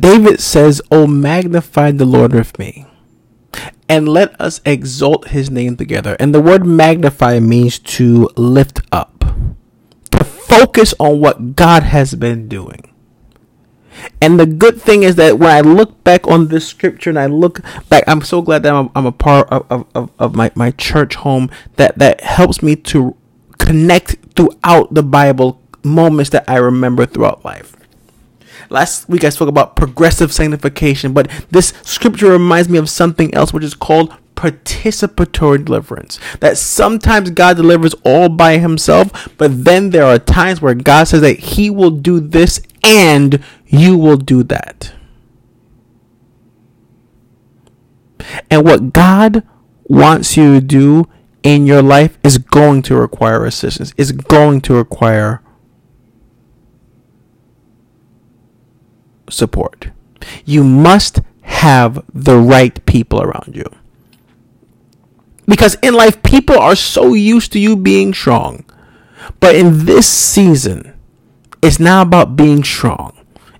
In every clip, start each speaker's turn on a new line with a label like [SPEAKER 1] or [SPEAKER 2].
[SPEAKER 1] David says, Oh, magnify the Lord with me, and let us exalt his name together. And the word magnify means to lift up, to focus on what God has been doing. And the good thing is that when I look back on this scripture and I look back, I'm so glad that I'm, I'm a part of, of, of my, my church home that, that helps me to connect throughout the Bible moments that I remember throughout life. Last week I spoke about progressive sanctification, but this scripture reminds me of something else, which is called participatory deliverance. That sometimes God delivers all by himself, but then there are times where God says that he will do this and you will do that. And what God wants you to do in your life is going to require assistance, is going to require support. You must have the right people around you. Because in life, people are so used to you being strong. But in this season, it's not about being strong.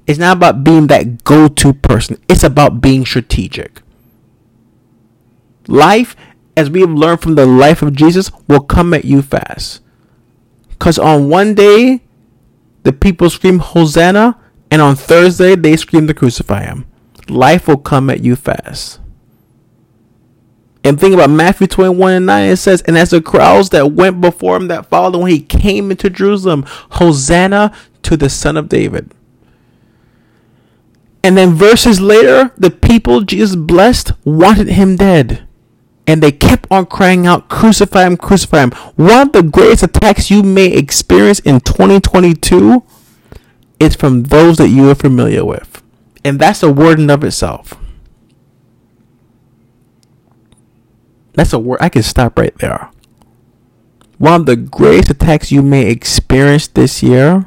[SPEAKER 1] It's not about being that go to person. It's about being strategic. Life, as we have learned from the life of Jesus, will come at you fast. Because on one day, the people scream Hosanna, and on Thursday, they scream to crucify him. Life will come at you fast. And think about Matthew 21 and 9, it says, And as the crowds that went before him that followed when he came into Jerusalem, Hosanna to the Son of David. And then verses later, the people Jesus blessed wanted him dead. And they kept on crying out, Crucify him, crucify him. One of the greatest attacks you may experience in 2022 is from those that you are familiar with. And that's a word in of itself. That's a word. I can stop right there. One of the greatest attacks you may experience this year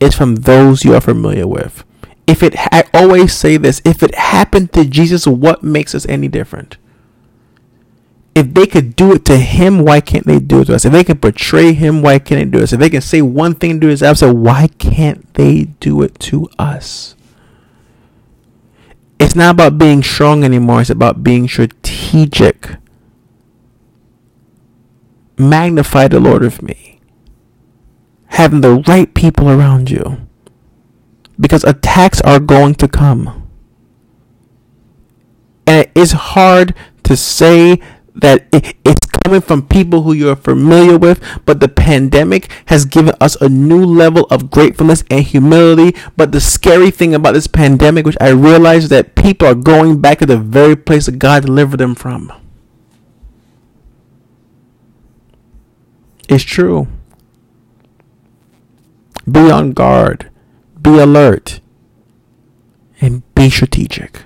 [SPEAKER 1] is from those you are familiar with. If it, I always say this, if it happened to Jesus, what makes us any different? If they could do it to him, why can't they do it to us? If they can portray him, why can't they do it? If they can say one thing to his episode, why can't they do it to us? It's not about being strong anymore. It's about being strategic. Magnify the Lord with me having the right people around you. Because attacks are going to come. And it is hard to say that it's coming from people who you're familiar with, but the pandemic has given us a new level of gratefulness and humility. But the scary thing about this pandemic, which I realize, is that people are going back to the very place that God delivered them from. It's true. Be on guard, be alert, and be strategic.